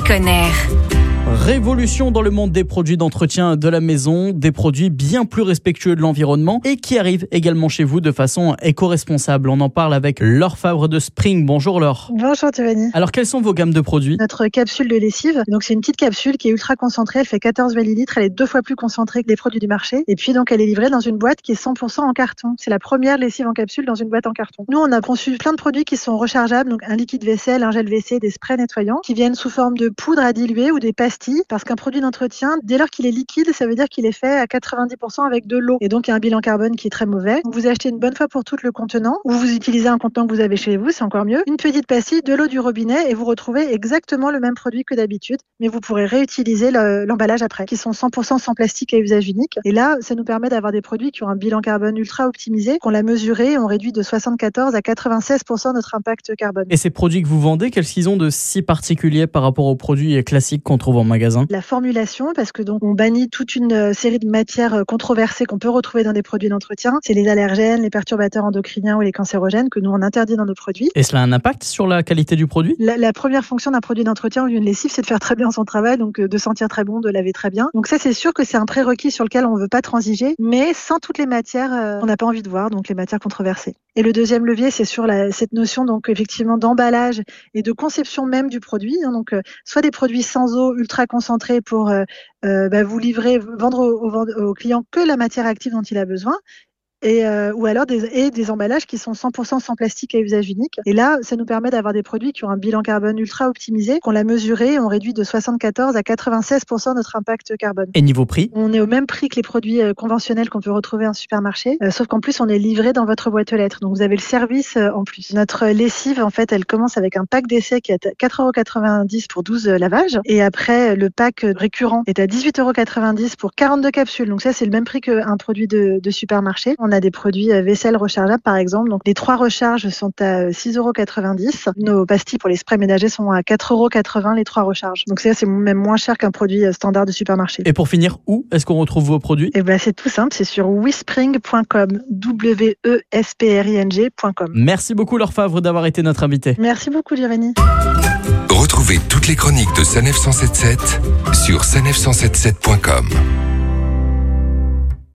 conner. Révolution dans le monde des produits d'entretien de la maison, des produits bien plus respectueux de l'environnement et qui arrivent également chez vous de façon éco-responsable. On en parle avec Laure Favre de Spring. Bonjour Laure. Bonjour Tiffany. Alors quelles sont vos gammes de produits? Notre capsule de lessive, donc c'est une petite capsule qui est ultra concentrée, elle fait 14 millilitres, elle est deux fois plus concentrée que les produits du marché et puis donc elle est livrée dans une boîte qui est 100% en carton. C'est la première lessive en capsule dans une boîte en carton. Nous on a conçu plein de produits qui sont rechargeables, donc un liquide vaisselle, un gel WC, des sprays nettoyants qui viennent sous forme de poudre à diluer ou des pastilles parce qu'un produit d'entretien, dès lors qu'il est liquide, ça veut dire qu'il est fait à 90% avec de l'eau. Et donc, il y a un bilan carbone qui est très mauvais. Vous achetez une bonne fois pour toutes le contenant, ou vous utilisez un contenant que vous avez chez vous, c'est encore mieux. Une petite pastille, de l'eau du robinet, et vous retrouvez exactement le même produit que d'habitude, mais vous pourrez réutiliser l'emballage après, qui sont 100% sans plastique à usage unique. Et là, ça nous permet d'avoir des produits qui ont un bilan carbone ultra optimisé, qu'on l'a mesuré, on réduit de 74 à 96% notre impact carbone. Et ces produits que vous vendez, qu'est-ce qu'ils ont de si particulier par rapport aux produits classiques qu'on trouve en magasin? La formulation, parce que donc on bannit toute une euh, série de matières euh, controversées qu'on peut retrouver dans des produits d'entretien. C'est les allergènes, les perturbateurs endocriniens ou les cancérogènes que nous on interdit dans nos produits. Et cela a un impact sur la qualité du produit? La, la, première fonction d'un produit d'entretien ou d'une lessive, c'est de faire très bien son travail, donc euh, de sentir très bon, de laver très bien. Donc ça, c'est sûr que c'est un prérequis sur lequel on ne veut pas transiger, mais sans toutes les matières on n'a pas envie de voir, donc les matières controversées. Et le deuxième levier, c'est sur cette notion donc effectivement d'emballage et de conception même du produit. Hein, donc soit des produits sans eau ultra concentrés pour euh, bah, vous livrez, vendre au, au, client que la matière active dont il a besoin et, euh, ou alors des, et des emballages qui sont 100% sans plastique à usage unique. Et là, ça nous permet d'avoir des produits qui ont un bilan carbone ultra optimisé, qu'on l'a mesuré, on réduit de 74 à 96% notre impact carbone. Et niveau prix? On est au même prix que les produits euh, convenztionnels qu'on peut retrouver en supermarché, euh, sauf qu'en plus on est livré dans votre boîte aux lettres. Donc vous avez le service euh, en plus. Notre lessive, en fait, elle commence avec un pack d'essai qui est à 4,90€ pour 12 lavages, et après le pack récurrent est à 18,90€ pour 42 capsules. Donc ça, c'est le même prix qu'un produit de, de supermarché. On a des produits vaisselle rechargeables par exemple. Donc les trois recharges sont à 6,90€. Nos pastilles pour les sprays ménagers sont à 4,80€ les trois recharges. Donc ça c'est même moins cher qu'un produit standard de supermarché. Et pour finir, où est-ce qu'on retrouve vos produits? Eh ben c'est tout simple, c'est sur wespring.com, w e. Merci beaucoup Laure Favre d'avoir été notre invité. Merci beaucoup Jérémy. Retrouvez toutes les chroniques de Sanef 177 sur sanef177.com.